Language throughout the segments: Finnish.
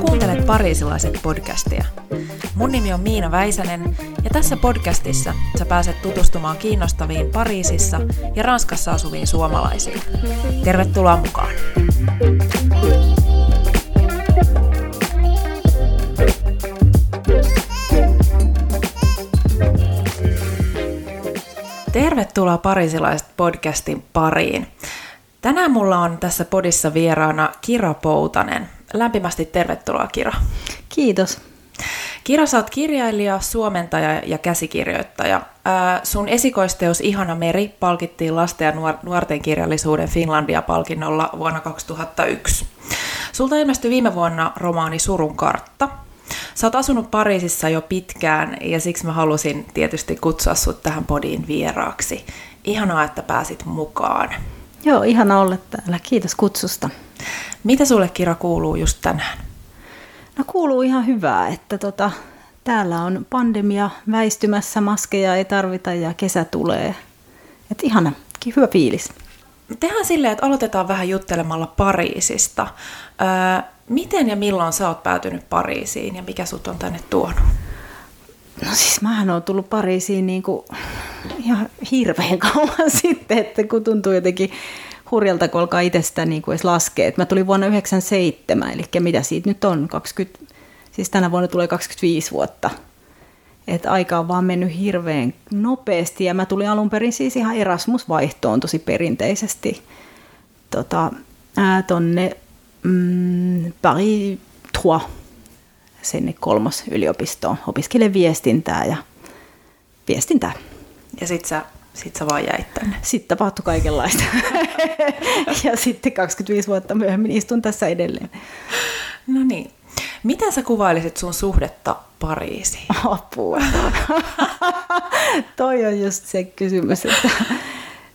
kuuntelet Pariisilaiset podcastia. Mun nimi on Miina Väisänen ja tässä podcastissa sä pääset tutustumaan kiinnostaviin Pariisissa ja Ranskassa asuviin suomalaisiin. Tervetuloa mukaan! Tervetuloa Pariisilaiset podcastin pariin. Tänään mulla on tässä podissa vieraana Kira Poutanen. Lämpimästi tervetuloa Kira. Kiitos. Kira, sä oot kirjailija, suomentaja ja käsikirjoittaja. Ää, sun esikoisteos Ihana meri palkittiin lasten ja nuorten kirjallisuuden Finlandia-palkinnolla vuonna 2001. Sulta ilmestyi viime vuonna romaani Surun kartta. Sä oot asunut Pariisissa jo pitkään ja siksi mä halusin tietysti kutsua sut tähän podiin vieraaksi. Ihanaa, että pääsit mukaan. Joo, ihana olla täällä. Kiitos kutsusta. Mitä sulle Kira kuuluu just tänään? No kuuluu ihan hyvää, että tota, täällä on pandemia väistymässä, maskeja ei tarvita ja kesä tulee. Että ihana, hyvä fiilis. Tehdään silleen, että aloitetaan vähän juttelemalla Pariisista. Öö, miten ja milloin sä oot päätynyt Pariisiin ja mikä sut on tänne tuonut? No siis mähän on tullut Pariisiin niin kuin ihan hirveän kauan sitten, että kun tuntuu jotenkin hurjalta, kun alkaa itse sitä niin kuin edes laskea. mä tulin vuonna 1997, eli mitä siitä nyt on, 20, siis tänä vuonna tulee 25 vuotta. Et aika on vaan mennyt hirveän nopeasti ja mä tulin alun perin siis ihan Erasmus-vaihtoon tosi perinteisesti tota, ää, tonne mm, Paris 3 sinne kolmos yliopistoon. Opiskelen viestintää ja viestintää. Ja sit sä, sit sä vaan jäit tänne. Sitten tapahtui kaikenlaista. ja sitten 25 vuotta myöhemmin istun tässä edelleen. No niin. Miten sä kuvailisit sun suhdetta Pariisiin? Apua. Toi on just se kysymys, että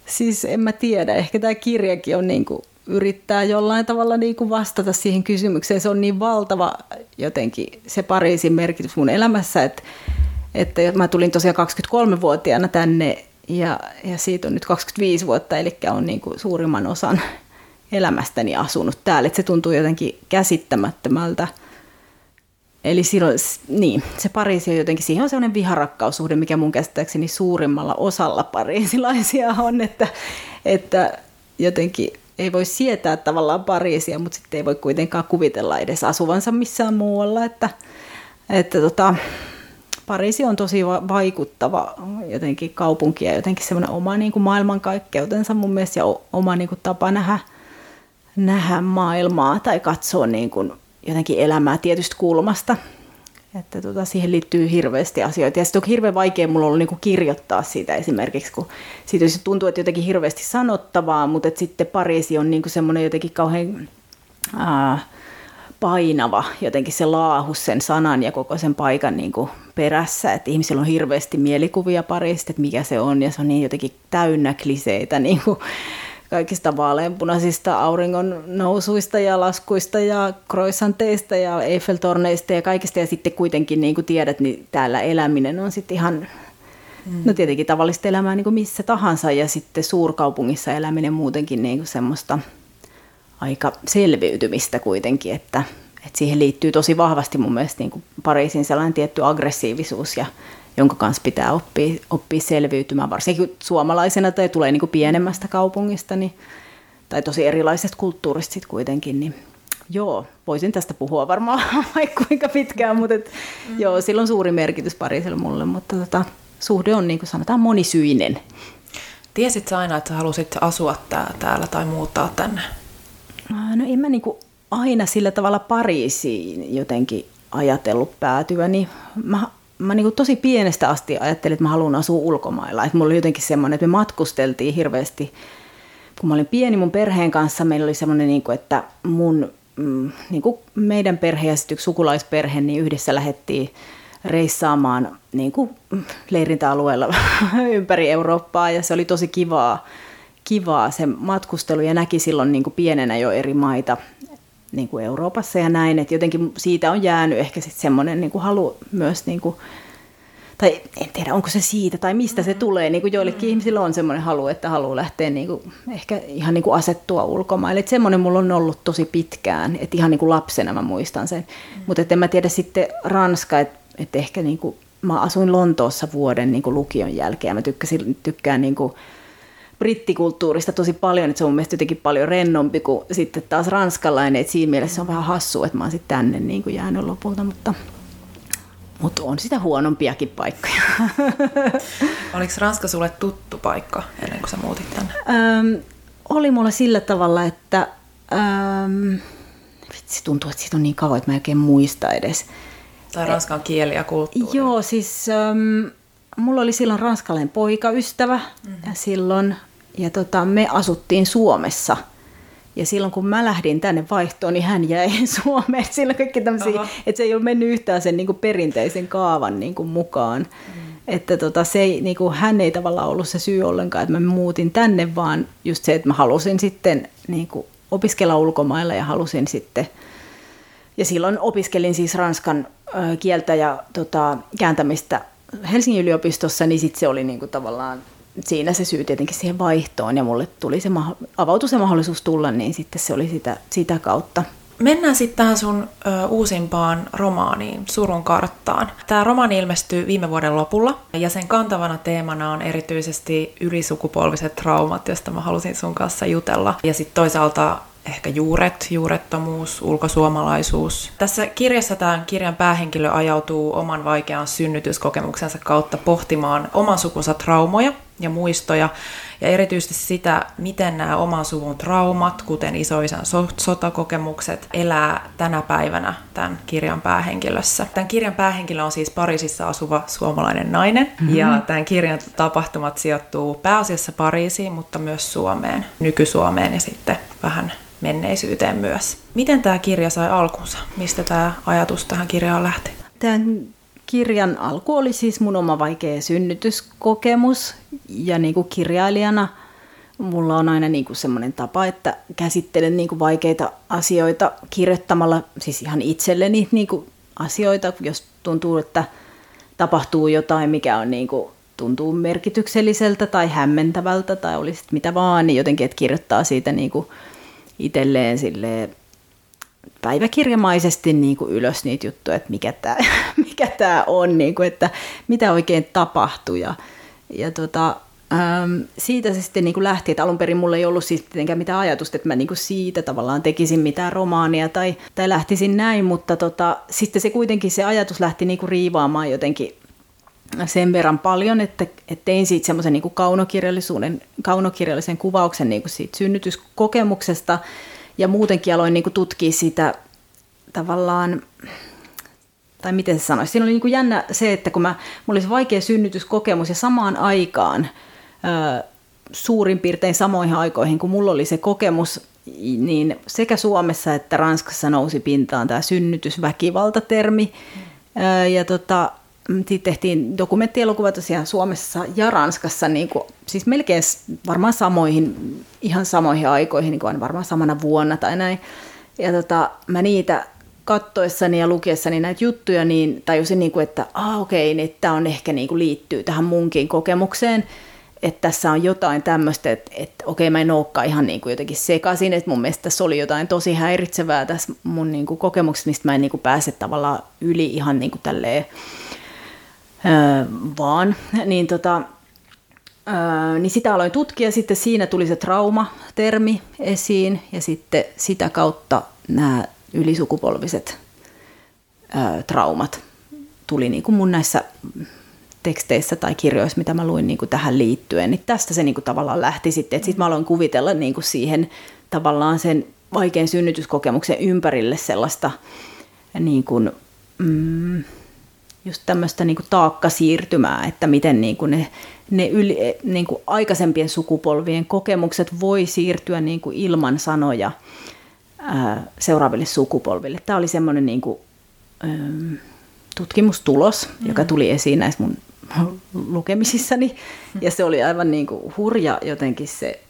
siis en mä tiedä, ehkä tämä kirjakin on niin kuin yrittää jollain tavalla niin kuin vastata siihen kysymykseen. Se on niin valtava jotenkin se Pariisin merkitys mun elämässä, että, että mä tulin tosiaan 23-vuotiaana tänne ja, ja siitä on nyt 25 vuotta, eli on niin kuin suurimman osan elämästäni asunut täällä. Että se tuntuu jotenkin käsittämättömältä. Eli silloin, niin, se Pariisi on jotenkin, siihen on sellainen viharakkaussuhde, mikä mun käsittääkseni suurimmalla osalla pariisilaisia on, että, että jotenkin ei voi sietää tavallaan Pariisia, mutta sitten ei voi kuitenkaan kuvitella edes asuvansa missään muualla, että, että tota, Pariisi on tosi vaikuttava jotenkin kaupunki ja jotenkin semmoinen oma niin kuin maailmankaikkeutensa mun mielestä ja oma niin kuin tapa nähdä, nähdä maailmaa tai katsoa niin kuin jotenkin elämää tietystä kulmasta. Että tota, siihen liittyy hirveästi asioita. Ja sitten on hirveän vaikea mulla ollut niinku kirjoittaa siitä esimerkiksi, kun siitä tuntuu, että jotenkin hirveästi sanottavaa, mutta että sitten Pariisi on niinku semmoinen jotenkin kauhean ää, painava, jotenkin se laahus sen sanan ja koko sen paikan niinku perässä. Että ihmisillä on hirveästi mielikuvia Pariisista, että mikä se on, ja se on niin jotenkin täynnä kliseitä. Niinku, kaikista vaaleanpunaisista auringon nousuista ja laskuista ja croissanteista ja Eiffeltorneista ja kaikista. Ja sitten kuitenkin niin kuin tiedät, niin täällä eläminen on sitten ihan, mm. no tietenkin tavallista elämää niin kuin missä tahansa. Ja sitten suurkaupungissa eläminen muutenkin niin kuin semmoista aika selviytymistä kuitenkin, että, että siihen liittyy tosi vahvasti mun mielestä niin kuin Pariisin sellainen tietty aggressiivisuus ja jonka kanssa pitää oppia, oppia selviytymään, varsinkin suomalaisena tai tulee niin kuin pienemmästä kaupungista niin, tai tosi erilaisesta kulttuurista sitten kuitenkin, niin joo, voisin tästä puhua varmaan vaikka kuinka pitkään, mutta et, mm. joo, sillä on suuri merkitys Pariisilla mulle, mutta tota, suhde on niin kuin sanotaan monisyinen. Tiesit sä aina, että sä halusit asua tää, täällä tai muuttaa tänne? No en mä niin kuin aina sillä tavalla Pariisiin jotenkin ajatellut päätyväni. Mä mä niin tosi pienestä asti ajattelin, että mä haluan asua ulkomailla. Että mulla oli jotenkin semmoinen, että me matkusteltiin hirveästi. Kun mä olin pieni mun perheen kanssa, meillä oli semmoinen, niin kuin, että mun, mm, niin kuin meidän perhe ja sitten yksi sukulaisperhe, niin yhdessä lähdettiin reissaamaan niin kuin leirintäalueella ympäri Eurooppaa ja se oli tosi kivaa, kivaa se matkustelu ja näki silloin niin kuin pienenä jo eri maita niin kuin Euroopassa ja näin, että jotenkin siitä on jäänyt ehkä sitten semmoinen niin kuin halu myös niin kuin tai en tiedä onko se siitä tai mistä se tulee, niin kuin joillekin ihmisillä on semmoinen halu, että haluaa lähteä niin kuin, ehkä ihan niin kuin asettua ulkomaille. Että semmoinen mulla on ollut tosi pitkään, että ihan niin kuin lapsena mä muistan sen. Mm. Mutta en mä tiedä sitten Ranska, että, että ehkä niin kuin, mä asuin Lontoossa vuoden niin kuin lukion jälkeen ja mä tykkäsin, tykkään niin kuin, brittikulttuurista tosi paljon, että se on mun mielestä jotenkin paljon rennompi kuin sitten taas ranskalainen, että siinä mielessä se on vähän hassu, että mä oon sitten tänne niin kuin jäänyt lopulta, mutta, mutta on sitä huonompiakin paikkoja. Oliko Ranska sulle tuttu paikka ennen kuin sä muutit tänne? Öm, oli mulla sillä tavalla, että öm, vitsi, tuntuu, että siitä on niin kauan, että mä en oikein muista edes. Tai ranskan kieli ja kulttuuri. Joo, siis öm, mulla oli silloin ranskalainen poikaystävä mm-hmm. ja silloin, ja tota, me asuttiin Suomessa. Ja silloin kun mä lähdin tänne vaihtoon, niin hän jäi Suomeen. Silloin kaikki tämmöisiä, että se ei ole mennyt yhtään sen niin kuin perinteisen kaavan niin kuin mukaan. Mm. Että tota, se ei, niin kuin, hän ei tavallaan ollut se syy ollenkaan, että mä muutin tänne, vaan just se, että mä halusin sitten niin kuin, opiskella ulkomailla ja halusin sitten ja silloin opiskelin siis ranskan kieltä ja tota, kääntämistä Helsingin yliopistossa, niin sitten se oli niinku tavallaan siinä se syy tietenkin siihen vaihtoon ja mulle tuli se, avautui se mahdollisuus tulla, niin sitten se oli sitä, sitä kautta. Mennään sitten tähän sun ö, uusimpaan romaaniin, Surun karttaan. Tämä romaani ilmestyi viime vuoden lopulla ja sen kantavana teemana on erityisesti ylisukupolviset traumat, josta mä halusin sun kanssa jutella. Ja sitten toisaalta ehkä juuret, juurettomuus, ulkosuomalaisuus. Tässä kirjassa tämän kirjan päähenkilö ajautuu oman vaikean synnytyskokemuksensa kautta pohtimaan oman sukunsa traumoja ja muistoja, ja erityisesti sitä, miten nämä oman suvun traumat, kuten isoisän sotakokemukset, elää tänä päivänä tämän kirjan päähenkilössä. Tämän kirjan päähenkilö on siis Pariisissa asuva suomalainen nainen, mm-hmm. ja tämän kirjan tapahtumat sijoittuu pääasiassa Pariisiin, mutta myös Suomeen, nyky-Suomeen ja sitten vähän menneisyyteen myös. Miten tämä kirja sai alkunsa? Mistä tämä ajatus tähän kirjaan lähti? Tämän kirjan alku oli siis mun oma vaikea synnytyskokemus. Ja niin kuin kirjailijana mulla on aina niin kuin semmoinen tapa, että käsittelen niin kuin vaikeita asioita kirjoittamalla siis ihan itselleni niin kuin asioita, jos tuntuu, että tapahtuu jotain, mikä on niin kuin tuntuu merkitykselliseltä tai hämmentävältä tai olisi mitä vaan, niin jotenkin, että kirjoittaa siitä niin kuin itselleen sille päiväkirjamaisesti niin kuin ylös niitä juttuja, että mikä tämä, mikä tämä on, niin kuin, että mitä oikein tapahtui. Ja, ja tota, äm, siitä se sitten niin kuin lähti, että alun perin mulla ei ollut siis tietenkään mitään ajatusta, että mä niin kuin siitä tavallaan tekisin mitään romaania tai, tai lähtisin näin, mutta tota, sitten se kuitenkin se ajatus lähti niin kuin riivaamaan jotenkin sen verran paljon, että, että tein siitä semmoisen niin kaunokirjallisuuden, kaunokirjallisen kuvauksen niin kuin siitä synnytyskokemuksesta ja muutenkin aloin niin kuin tutkia sitä tavallaan, tai miten se sanoisi, siinä oli niin kuin jännä se, että kun mä, mulla oli vaikea synnytyskokemus ja samaan aikaan ö, suurin piirtein samoihin aikoihin, kun mulla oli se kokemus, niin sekä Suomessa että Ranskassa nousi pintaan tämä synnytysväkivaltatermi. Ja tota, siitä tehtiin dokumenttielokuva tosiaan Suomessa ja Ranskassa, niin kuin, siis melkein varmaan samoihin, ihan samoihin aikoihin, niin kuin varmaan samana vuonna tai näin. Ja tota, mä niitä kattoessani ja lukiessani näitä juttuja, niin tajusin, niin kuin, että ah, okei, niin tämä on ehkä niin kuin liittyy tähän munkin kokemukseen, että tässä on jotain tämmöistä, että, että okei, mä en olekaan ihan niin kuin jotenkin sekaisin, että mun mielestä tässä oli jotain tosi häiritsevää tässä mun niin kuin kokemuksessa, mistä mä en niin kuin pääse tavallaan yli ihan niin kuin tälleen, vaan, niin, tota, niin sitä aloin tutkia. Sitten siinä tuli se trauma-termi esiin ja sitten sitä kautta nämä ylisukupolviset traumat tuli niin kuin mun näissä teksteissä tai kirjoissa, mitä mä luin niin kuin tähän liittyen, niin tästä se niin kuin tavallaan lähti sitten. Sitten mä aloin kuvitella niin kuin siihen tavallaan sen vaikean synnytyskokemuksen ympärille sellaista niin kuin, mm, just tämmöistä niin taakkasiirtymää, että miten niin kuin ne, ne yli, niin kuin aikaisempien sukupolvien kokemukset voi siirtyä niin kuin ilman sanoja ää, seuraaville sukupolville. Tämä oli semmoinen niin kuin, ää, tutkimustulos, mm-hmm. joka tuli esiin näissä mun lukemisissani, ja se oli aivan niin kuin hurja jotenkin se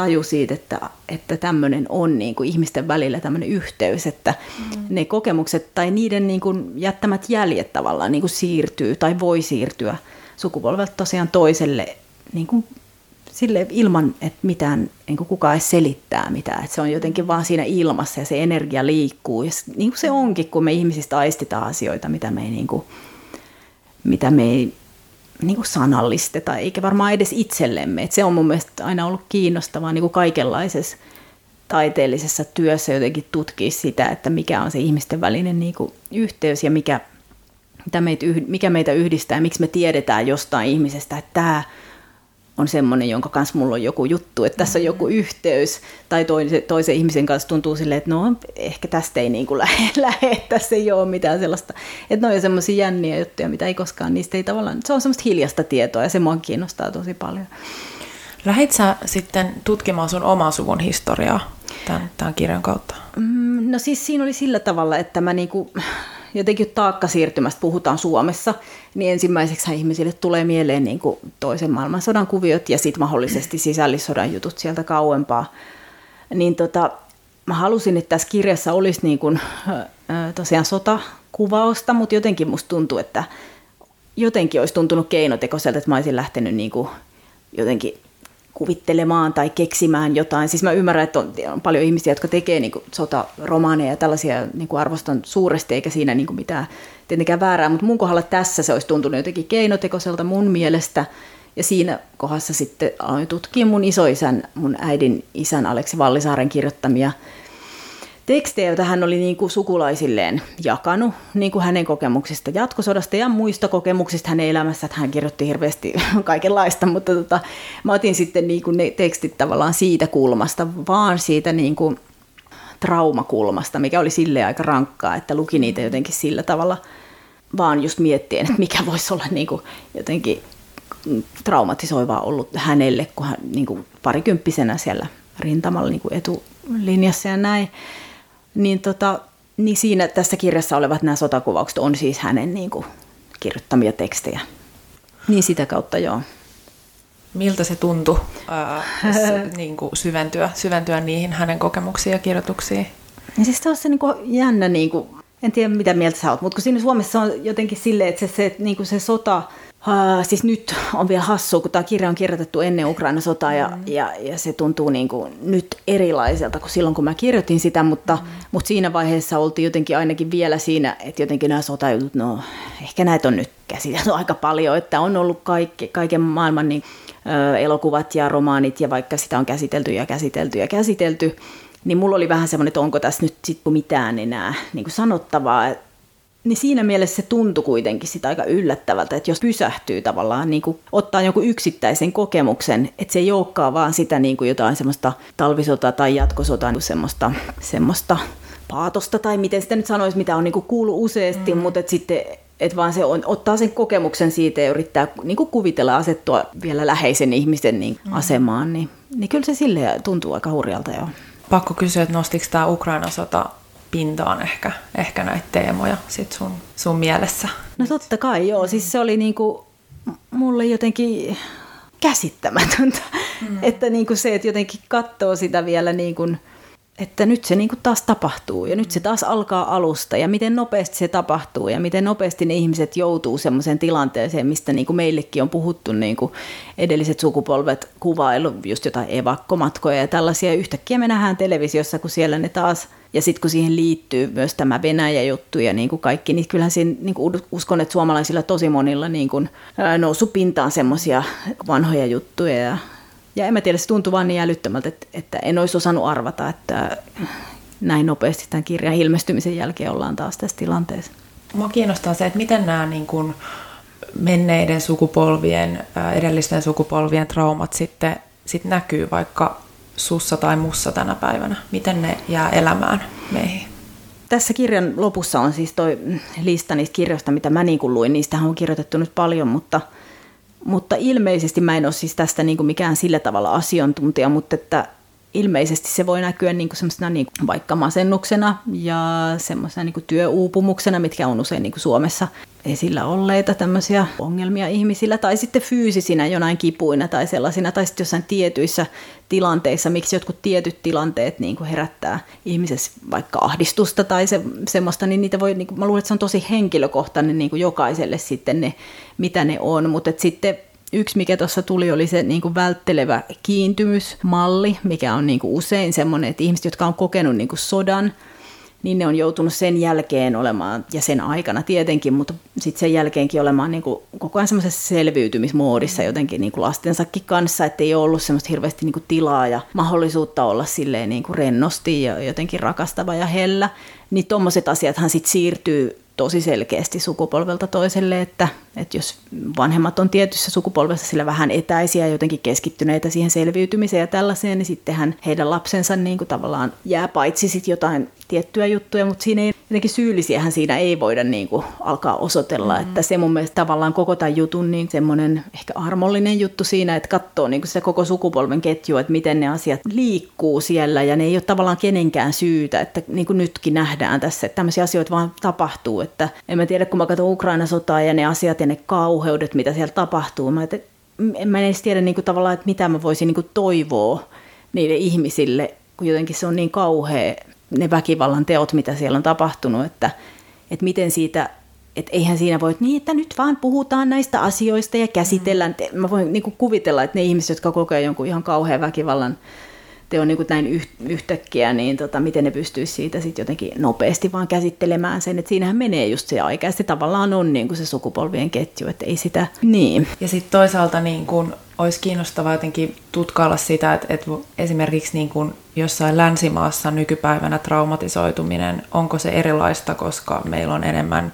taju siitä, että, että tämmöinen on niin kuin ihmisten välillä tämmöinen yhteys, että mm. ne kokemukset tai niiden niin kuin jättämät jäljet tavallaan niin kuin siirtyy tai voi siirtyä sukupolvelta tosiaan toiselle niin kuin sille ilman, että mitään, niin kuin kukaan ei selittää mitään. Että se on jotenkin vaan siinä ilmassa ja se energia liikkuu. Ja niin kuin se onkin, kun me ihmisistä aistitaan asioita, mitä me ei, niin kuin, mitä me ei niin kuin sanallisteta, eikä varmaan edes itsellemme. Et se on mun mielestä aina ollut kiinnostavaa niin kuin kaikenlaisessa taiteellisessa työssä jotenkin tutkia sitä, että mikä on se ihmisten välinen niin kuin yhteys ja mikä, meitä, mikä meitä yhdistää miksi me tiedetään jostain ihmisestä, että tämä on semmoinen, jonka kanssa mulla on joku juttu, että tässä on joku mm. yhteys, tai toisen, toisen ihmisen kanssa tuntuu silleen, että no ehkä tästä ei niin kuin lähde, lähde, tässä ei ole mitään sellaista, että ne on semmoisia jänniä juttuja, mitä ei koskaan, niistä ei tavallaan, se on semmoista hiljasta tietoa ja se mua kiinnostaa tosi paljon. Lähit sä sitten tutkimaan sun oman suvun historiaa tämän, tämän kirjan kautta? Mm, no siis siinä oli sillä tavalla, että mä niinku, jotenkin taakkasiirtymästä puhutaan Suomessa, niin ensimmäiseksi ihmisille tulee mieleen niin kuin toisen maailmansodan kuviot ja sitten mahdollisesti sisällissodan jutut sieltä kauempaa. Niin tota, mä halusin, että tässä kirjassa olisi niin kuin, tosiaan sotakuvausta, mutta jotenkin musta tuntuu, että jotenkin olisi tuntunut keinotekoiselta, että mä olisin lähtenyt niin kuin jotenkin kuvittelemaan tai keksimään jotain. Siis mä ymmärrän, että on, on paljon ihmisiä, jotka tekee niin kuin, sotaromaaneja ja tällaisia niin kuin arvostan suuresti, eikä siinä niin kuin mitään tietenkään väärää, mutta mun kohdalla tässä se olisi tuntunut jotenkin keinotekoiselta mun mielestä. Ja siinä kohdassa sitten aloin tutkia mun isoisän, mun äidin isän Aleksi Vallisaaren kirjoittamia tekstejä, joita hän oli niin kuin sukulaisilleen jakanut niin kuin hänen kokemuksista jatkosodasta ja muista kokemuksista hänen elämässä, että hän kirjoitti hirveästi kaikenlaista, mutta tota, mä otin sitten niin kuin ne tekstit tavallaan siitä kulmasta, vaan siitä niin kuin traumakulmasta, mikä oli sille aika rankkaa, että luki niitä jotenkin sillä tavalla, vaan just miettien, että mikä voisi olla niin kuin jotenkin traumatisoivaa ollut hänelle, kun hän niin kuin parikymppisenä siellä rintamalla niin kuin etulinjassa ja näin niin, tota, niin siinä tässä kirjassa olevat nämä sotakuvaukset on siis hänen niin kuin, kirjoittamia tekstejä. Niin sitä kautta joo. Miltä se tuntui ää, niin kuin syventyä, syventyä niihin hänen kokemuksiin ja kirjoituksiin? Ja siis se on se niin kuin, jännä, niin kuin, en tiedä mitä mieltä sä oot, mutta kun siinä Suomessa on jotenkin silleen, että se, se, niin kuin se sota Uh, siis nyt on vielä hassu, kun tämä kirja on kirjoitettu ennen Ukraina-sotaa ja, mm. ja, ja se tuntuu niin kuin nyt erilaiselta kuin silloin, kun mä kirjoitin sitä, mutta, mm. mutta siinä vaiheessa oltiin jotenkin ainakin vielä siinä, että jotenkin nämä sotajutut, no ehkä näitä on nyt käsitelty aika paljon, että on ollut kaikki, kaiken maailman niin, ö, elokuvat ja romaanit ja vaikka sitä on käsitelty ja käsitelty ja käsitelty, niin mulla oli vähän semmoinen, että onko tässä nyt sitten mitään enää niin kuin sanottavaa, niin siinä mielessä se tuntui kuitenkin sitä aika yllättävältä, että jos pysähtyy tavallaan, niin kuin ottaa joku yksittäisen kokemuksen, että se ei olekaan vaan sitä niin kuin jotain semmoista talvisota tai jatkosota, niin semmoista, semmoista paatosta tai miten sitä nyt sanoisi, mitä on niin kuin kuullut useasti, mm. mutta että sitten että vaan se on, ottaa sen kokemuksen siitä ja yrittää niin kuin kuvitella asettua vielä läheisen ihmisen niin, mm. asemaan, niin, niin kyllä se sille tuntuu aika hurjalta jo. Pakko kysyä, että nostiko tämä Ukraina-sota pintaan ehkä, ehkä näitä teemoja sit sun, sun mielessä? No totta kai joo, siis se oli niinku mulle jotenkin käsittämätöntä, mm. että niinku se, että jotenkin katsoo sitä vielä niin kuin, että nyt se niinku taas tapahtuu ja nyt se taas alkaa alusta ja miten nopeasti se tapahtuu ja miten nopeasti ne ihmiset joutuu semmoiseen tilanteeseen, mistä niinku meillekin on puhuttu niinku edelliset sukupolvet kuvailu just jotain evakkomatkoja ja tällaisia. Yhtäkkiä me nähdään televisiossa, kun siellä ne taas – ja sitten kun siihen liittyy myös tämä Venäjä-juttu ja niin kuin kaikki, niin kyllähän siinä, niin kuin uskon, että suomalaisilla tosi monilla niin kuin, nousu pintaan semmoisia vanhoja juttuja. Ja, ja en mä tiedä, se tuntuu vaan niin älyttömältä, että, että en olisi osannut arvata, että näin nopeasti tämän kirjan ilmestymisen jälkeen ollaan taas tässä tilanteessa. Mua kiinnostaa se, että miten nämä niin kuin menneiden sukupolvien, edellisten sukupolvien traumat sitten sit näkyy vaikka sussa tai mussa tänä päivänä? Miten ne jää elämään meihin? Tässä kirjan lopussa on siis toi lista niistä kirjoista, mitä mä niin kuin luin. Niistä on kirjoitettu nyt paljon, mutta, mutta ilmeisesti mä en ole siis tästä niin kuin mikään sillä tavalla asiantuntija, mutta että ilmeisesti se voi näkyä niin kuin niin kuin vaikka masennuksena ja semmoisena niin kuin työuupumuksena, mitkä on usein niin kuin Suomessa esillä olleita tämmöisiä ongelmia ihmisillä, tai sitten fyysisinä jonain kipuina tai sellaisina, tai sitten jossain tietyissä tilanteissa, miksi jotkut tietyt tilanteet niin kuin herättää ihmisessä vaikka ahdistusta tai se, semmoista, niin niitä voi, niin kuin, mä luulen, että se on tosi henkilökohtainen niin kuin jokaiselle sitten ne, mitä ne on, mutta sitten Yksi, mikä tuossa tuli, oli se niin kuin välttelevä kiintymysmalli, mikä on niin kuin usein semmoinen, että ihmiset, jotka on kokenut niin kuin sodan, niin ne on joutunut sen jälkeen olemaan, ja sen aikana tietenkin, mutta sitten sen jälkeenkin olemaan niin kuin koko ajan semmoisessa selviytymismoodissa jotenkin niin kuin lastensakin kanssa, että ei ole ollut semmoista hirveästi niin kuin tilaa ja mahdollisuutta olla silleen niin kuin rennosti ja jotenkin rakastava ja hellä. Niin tuommoiset asiathan sitten siirtyy tosi selkeästi sukupolvelta toiselle, että, että jos vanhemmat on tietyssä sukupolvessa sillä vähän etäisiä ja jotenkin keskittyneitä siihen selviytymiseen ja tällaiseen, niin sittenhän heidän lapsensa niin kuin tavallaan jää paitsi sit jotain tiettyjä juttuja, mutta siinä ei, jotenkin syyllisiähän siinä ei voida niin kuin alkaa osoitella, mm-hmm. että se mun mielestä tavallaan koko tämän jutun niin semmoinen ehkä armollinen juttu siinä, että katsoo niin kuin sitä koko sukupolven ketjua, että miten ne asiat liikkuu siellä ja ne ei ole tavallaan kenenkään syytä, että niin kuin nytkin nähdään tässä, että tämmöisiä asioita vaan tapahtuu, että en mä tiedä, kun mä katson Ukraina-sotaa ja ne asiat ja ne kauheudet, mitä siellä tapahtuu, mä, että en mä edes tiedä niin kuin tavallaan, että mitä mä voisin niin kuin toivoa niille ihmisille, kun jotenkin se on niin kauhea ne väkivallan teot, mitä siellä on tapahtunut, että, että miten siitä, että eihän siinä voi, että niin, että nyt vaan puhutaan näistä asioista ja käsitellään. Mä voin niin kuin kuvitella, että ne ihmiset, jotka kokee jonkun ihan kauhean väkivallan teon niin kuin näin yhtäkkiä, niin tota, miten ne pystyisi siitä sitten jotenkin nopeasti vaan käsittelemään sen, että siinähän menee just se aika, ja se tavallaan on niin kuin se sukupolvien ketju, että ei sitä, niin. Ja sitten toisaalta niin kuin olisi kiinnostavaa jotenkin tutkailla sitä, että, että esimerkiksi niin kuin jossain länsimaassa nykypäivänä traumatisoituminen, onko se erilaista, koska meillä on enemmän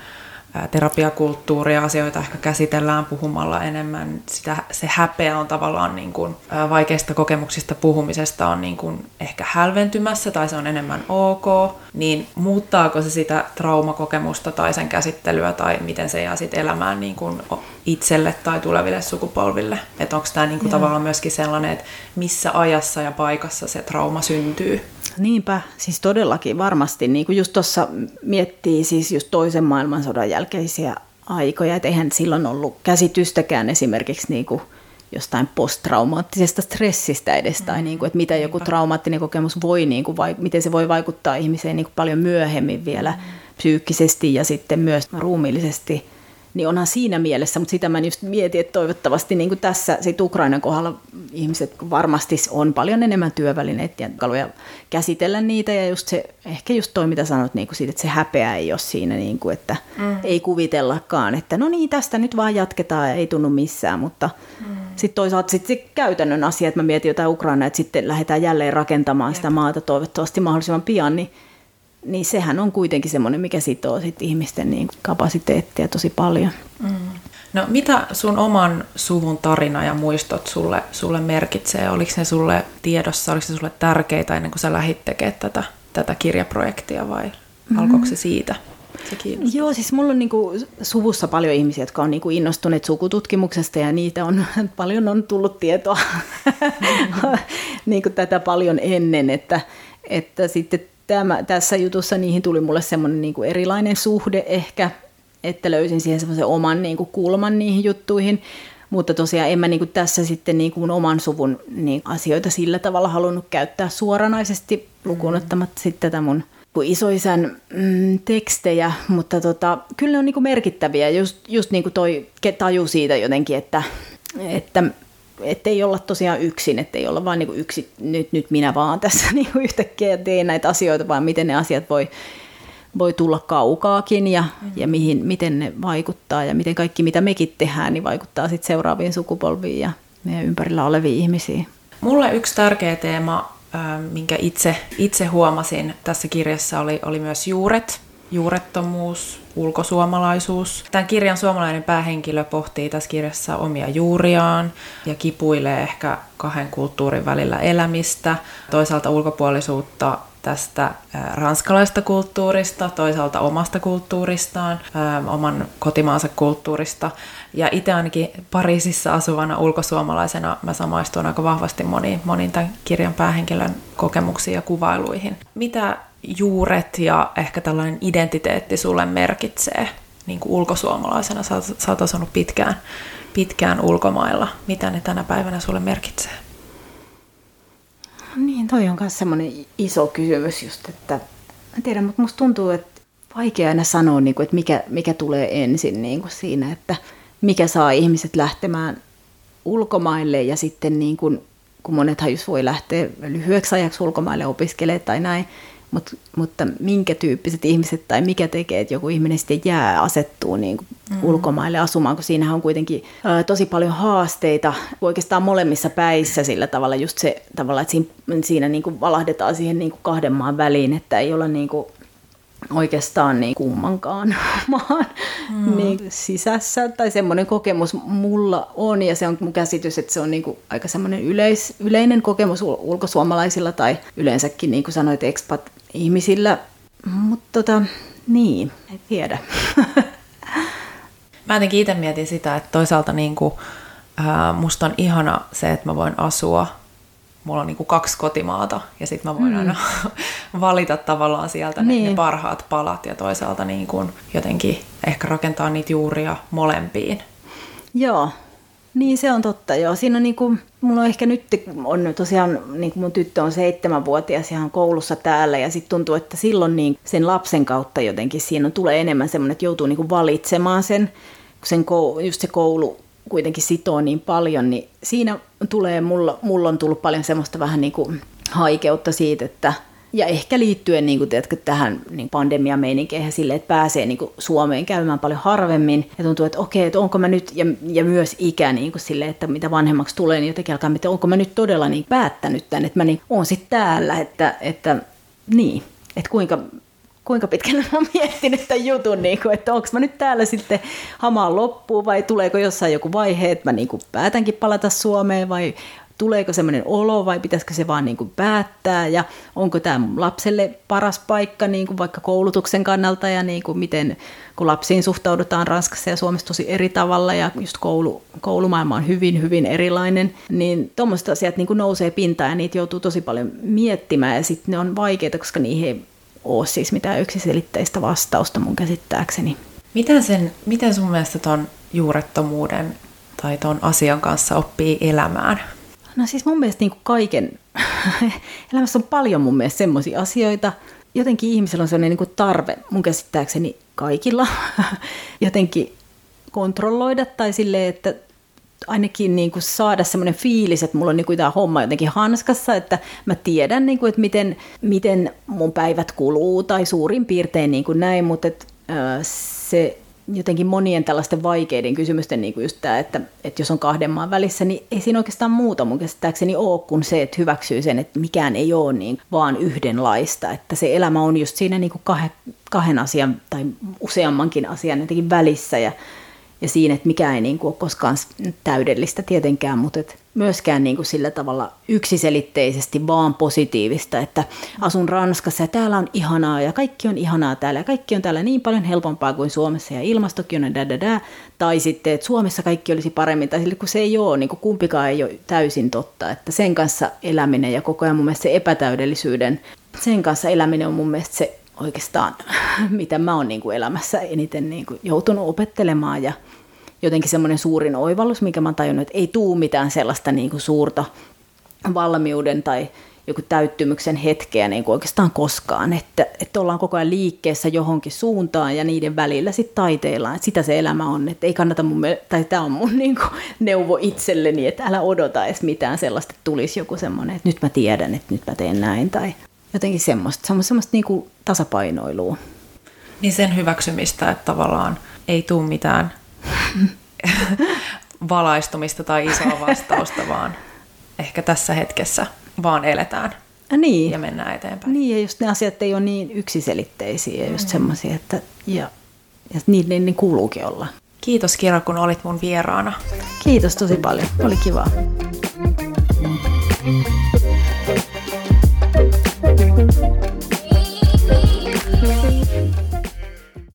terapiakulttuuria, asioita ehkä käsitellään puhumalla enemmän. Sitä, se häpeä on tavallaan niin kuin, vaikeista kokemuksista puhumisesta on niin kuin ehkä hälventymässä tai se on enemmän ok, niin muuttaako se sitä traumakokemusta tai sen käsittelyä tai miten se jää sitten elämään niin kuin itselle tai tuleville sukupolville? Että onko tämä niin kuin tavallaan myöskin sellainen, että missä ajassa ja paikassa se trauma syntyy? Niinpä, siis todellakin varmasti. Niin kuin just tuossa miettii siis just toisen maailmansodan jälkeisiä aikoja, että eihän silloin ollut käsitystäkään esimerkiksi niin kuin jostain posttraumaattisesta stressistä edes, tai niin kuin, että mitä joku traumaattinen kokemus voi, niin kuin, miten se voi vaikuttaa ihmiseen niin kuin paljon myöhemmin vielä mm. psyykkisesti ja sitten myös ruumiillisesti – niin onhan siinä mielessä, mutta sitä mä just mietin, että toivottavasti niin kuin tässä sit Ukrainan kohdalla ihmiset varmasti on paljon enemmän työvälineitä ja kaluja käsitellä niitä ja just se, ehkä just toi mitä sanot, niin kuin siitä, että se häpeä ei ole siinä, niin kuin, että mm. ei kuvitellakaan, että no niin, tästä nyt vaan jatketaan ja ei tunnu missään, mutta mm. sitten toisaalta sit se käytännön asia, että mä mietin jotain Ukrainaa, että sitten lähdetään jälleen rakentamaan sitä maata toivottavasti mahdollisimman pian, niin niin sehän on kuitenkin semmoinen, mikä sitoo sit ihmisten niin kapasiteettia tosi paljon. Mm. No mitä sun oman suvun tarina ja muistot sulle, sulle merkitsee? Oliko ne sulle tiedossa, oliko ne sulle tärkeitä ennen kuin sä lähdit tekemään tätä, tätä kirjaprojektia vai mm-hmm. alkoiko se siitä? Se Joo, siis mulla on niinku suvussa paljon ihmisiä, jotka on niinku innostuneet sukututkimuksesta ja niitä on paljon on tullut tietoa mm-hmm. niinku tätä paljon ennen, että, että sitten tämä, tässä jutussa niihin tuli mulle semmoinen niin kuin erilainen suhde ehkä, että löysin siihen semmoisen oman niin kuin kulman niihin juttuihin. Mutta tosiaan en mä niin kuin tässä sitten niin kuin oman suvun niin asioita sillä tavalla halunnut käyttää suoranaisesti lukuun mm. ottamatta sitten tätä mun isoisän mm, tekstejä, mutta tota, kyllä ne on niin kuin merkittäviä. Just, just niin kuin toi taju siitä jotenkin, että, että ettei olla tosiaan yksin, ettei olla vain niin yksi, nyt, nyt minä vaan tässä niin kuin yhtäkkiä teen näitä asioita, vaan miten ne asiat voi, voi tulla kaukaakin ja, mm. ja mihin, miten ne vaikuttaa ja miten kaikki mitä mekin tehdään, niin vaikuttaa sitten seuraaviin sukupolviin ja meidän ympärillä oleviin ihmisiin. Mulle yksi tärkeä teema, minkä itse, itse huomasin tässä kirjassa, oli, oli myös juuret juurettomuus, ulkosuomalaisuus. Tämän kirjan suomalainen päähenkilö pohtii tässä kirjassa omia juuriaan ja kipuilee ehkä kahden kulttuurin välillä elämistä, toisaalta ulkopuolisuutta tästä ranskalaista kulttuurista, toisaalta omasta kulttuuristaan, oman kotimaansa kulttuurista. Ja itse ainakin Pariisissa asuvana ulkosuomalaisena mä samaistun aika vahvasti moniin, moniin tämän kirjan päähenkilön kokemuksiin ja kuvailuihin. Mitä juuret ja ehkä tällainen identiteetti sulle merkitsee? niin kuin ulkosuomalaisena, sä, sä oot asunut pitkään, pitkään ulkomailla. Mitä ne tänä päivänä sulle merkitsee? Niin, toi on myös semmoinen iso kysymys just, että en tiedä, mutta musta tuntuu, että vaikea aina sanoa, niin kuin, että mikä, mikä tulee ensin niin kuin siinä, että mikä saa ihmiset lähtemään ulkomaille ja sitten niin kuin, kun monethan just voi lähteä lyhyeksi ajaksi ulkomaille opiskelemaan tai näin, mutta, mutta minkä tyyppiset ihmiset tai mikä tekee, että joku ihminen sitten jää, asettuu niin kuin mm. ulkomaille asumaan, kun siinähän on kuitenkin ää, tosi paljon haasteita oikeastaan molemmissa päissä sillä tavalla just se tavalla, että siinä, siinä niin kuin valahdetaan siihen niin kuin kahden maan väliin, että ei olla niin kuin oikeastaan niin kummankaan maan mm. niin sisässä. Tai semmoinen kokemus mulla on, ja se on mun käsitys, että se on niin kuin aika semmoinen yleis, yleinen kokemus ulkosuomalaisilla tai yleensäkin, niin kuin sanoit, expat-ihmisillä. Mutta tota, niin, en tiedä. Mä jotenkin itse mietin sitä, että toisaalta niin kuin, ää, musta on ihana se, että mä voin asua mulla on niin kuin kaksi kotimaata ja sitten mä voin mm. aina valita tavallaan sieltä niin. ne, ne parhaat palat ja toisaalta niin kuin jotenkin ehkä rakentaa niitä juuria molempiin. Joo, niin se on totta joo. Siinä on niin kuin, mulla on ehkä nyt on tosiaan, niin kuin mun tyttö on seitsemänvuotias ja on koulussa täällä ja sitten tuntuu, että silloin niin sen lapsen kautta jotenkin siinä on, tulee enemmän semmoinen, että joutuu niin kuin valitsemaan sen, sen just se koulu kuitenkin sitoo niin paljon, niin siinä tulee, mulla, mulla on tullut paljon semmoista vähän niin kuin haikeutta siitä, että ja ehkä liittyen niin kuin, tiedätkö, tähän niin pandemiameinikeihin sille, että pääsee niin kuin, Suomeen käymään paljon harvemmin. Ja tuntuu, että okei, että onko mä nyt, ja, ja myös ikä niin kuin, sille, että mitä vanhemmaksi tulee, niin jotenkin alkaa, että onko mä nyt todella niin päättänyt tämän, että mä niin, oon sitten täällä, että, että niin, että kuinka kuinka pitkälle mä oon miettinyt tämän jutun, niin kuin, että onko mä nyt täällä sitten hamaan loppuun vai tuleeko jossain joku vaihe, että mä niin kuin päätänkin palata Suomeen vai tuleeko semmoinen olo vai pitäisikö se vaan niin kuin päättää ja onko tämä lapselle paras paikka niin kuin vaikka koulutuksen kannalta ja niin kuin miten, kun lapsiin suhtaudutaan Ranskassa ja Suomessa tosi eri tavalla ja just koulu, koulumaailma on hyvin, hyvin erilainen, niin tuommoiset asiat niin kuin nousee pintaan ja niitä joutuu tosi paljon miettimään ja sitten ne on vaikeita, koska niihin ei ole siis mitään yksiselitteistä vastausta mun käsittääkseni. Miten, sen, miten sun mielestä ton juurettomuuden tai ton asian kanssa oppii elämään? No siis mun mielestä niin kuin kaiken, elämässä on paljon mun mielestä semmoisia asioita, jotenkin ihmisellä on sellainen niin kuin tarve, mun käsittääkseni kaikilla, jotenkin kontrolloida tai silleen, että ainakin niin kuin saada semmoinen fiilis, että mulla on niin kuin tämä homma jotenkin hanskassa, että mä tiedän, niin kuin, että miten, miten mun päivät kuluu tai suurin piirtein niin kuin näin, mutta äh, se jotenkin monien tällaisten vaikeiden kysymysten, niin kuin just tämä, että, että jos on kahden maan välissä, niin ei siinä oikeastaan muuta mun käsittääkseni ole kuin se, että hyväksyy sen, että mikään ei ole niin vaan yhdenlaista, että se elämä on just siinä niin kuin kahden, kahden asian tai useammankin asian jotenkin välissä ja ja siinä, että mikä ei niin kuin ole koskaan täydellistä tietenkään, mutta et myöskään niin kuin sillä tavalla yksiselitteisesti vaan positiivista, että asun Ranskassa ja täällä on ihanaa ja kaikki on ihanaa täällä ja kaikki on täällä niin paljon helpompaa kuin Suomessa ja ilmastokin on da, da, da. tai sitten, että Suomessa kaikki olisi paremmin, tai sille, kun se ei ole, niin kuin kumpikaan ei ole täysin totta, että sen kanssa eläminen ja koko ajan mun mielestä se epätäydellisyyden, sen kanssa eläminen on mun mielestä se oikeastaan, mitä mä oon niin kuin elämässä eniten niin kuin joutunut opettelemaan ja jotenkin semmoinen suurin oivallus, mikä mä oon tajunnut, että ei tuu mitään sellaista niin kuin suurta valmiuden tai joku täyttymyksen hetkeä niin kuin oikeastaan koskaan, että, että ollaan koko ajan liikkeessä johonkin suuntaan ja niiden välillä sitten taiteillaan, että sitä se elämä on, että ei kannata mun, tai tämä on mun niin kuin neuvo itselleni, että älä odota edes mitään sellaista, että tulisi joku semmoinen, että nyt mä tiedän, että nyt mä teen näin tai jotenkin semmoista, semmoista, semmoista niin kuin tasapainoilua. Niin sen hyväksymistä, että tavallaan ei tule mitään valaistumista tai isoa vastausta, vaan ehkä tässä hetkessä vaan eletään ja niin. ja mennään eteenpäin. Niin, ja just ne asiat ei ole niin yksiselitteisiä ja just mm. semmoisia, että ja, ja niin, niin, niin kuuluukin olla. Kiitos Kira, kun olit mun vieraana. Kiitos tosi paljon, oli kiva. thank you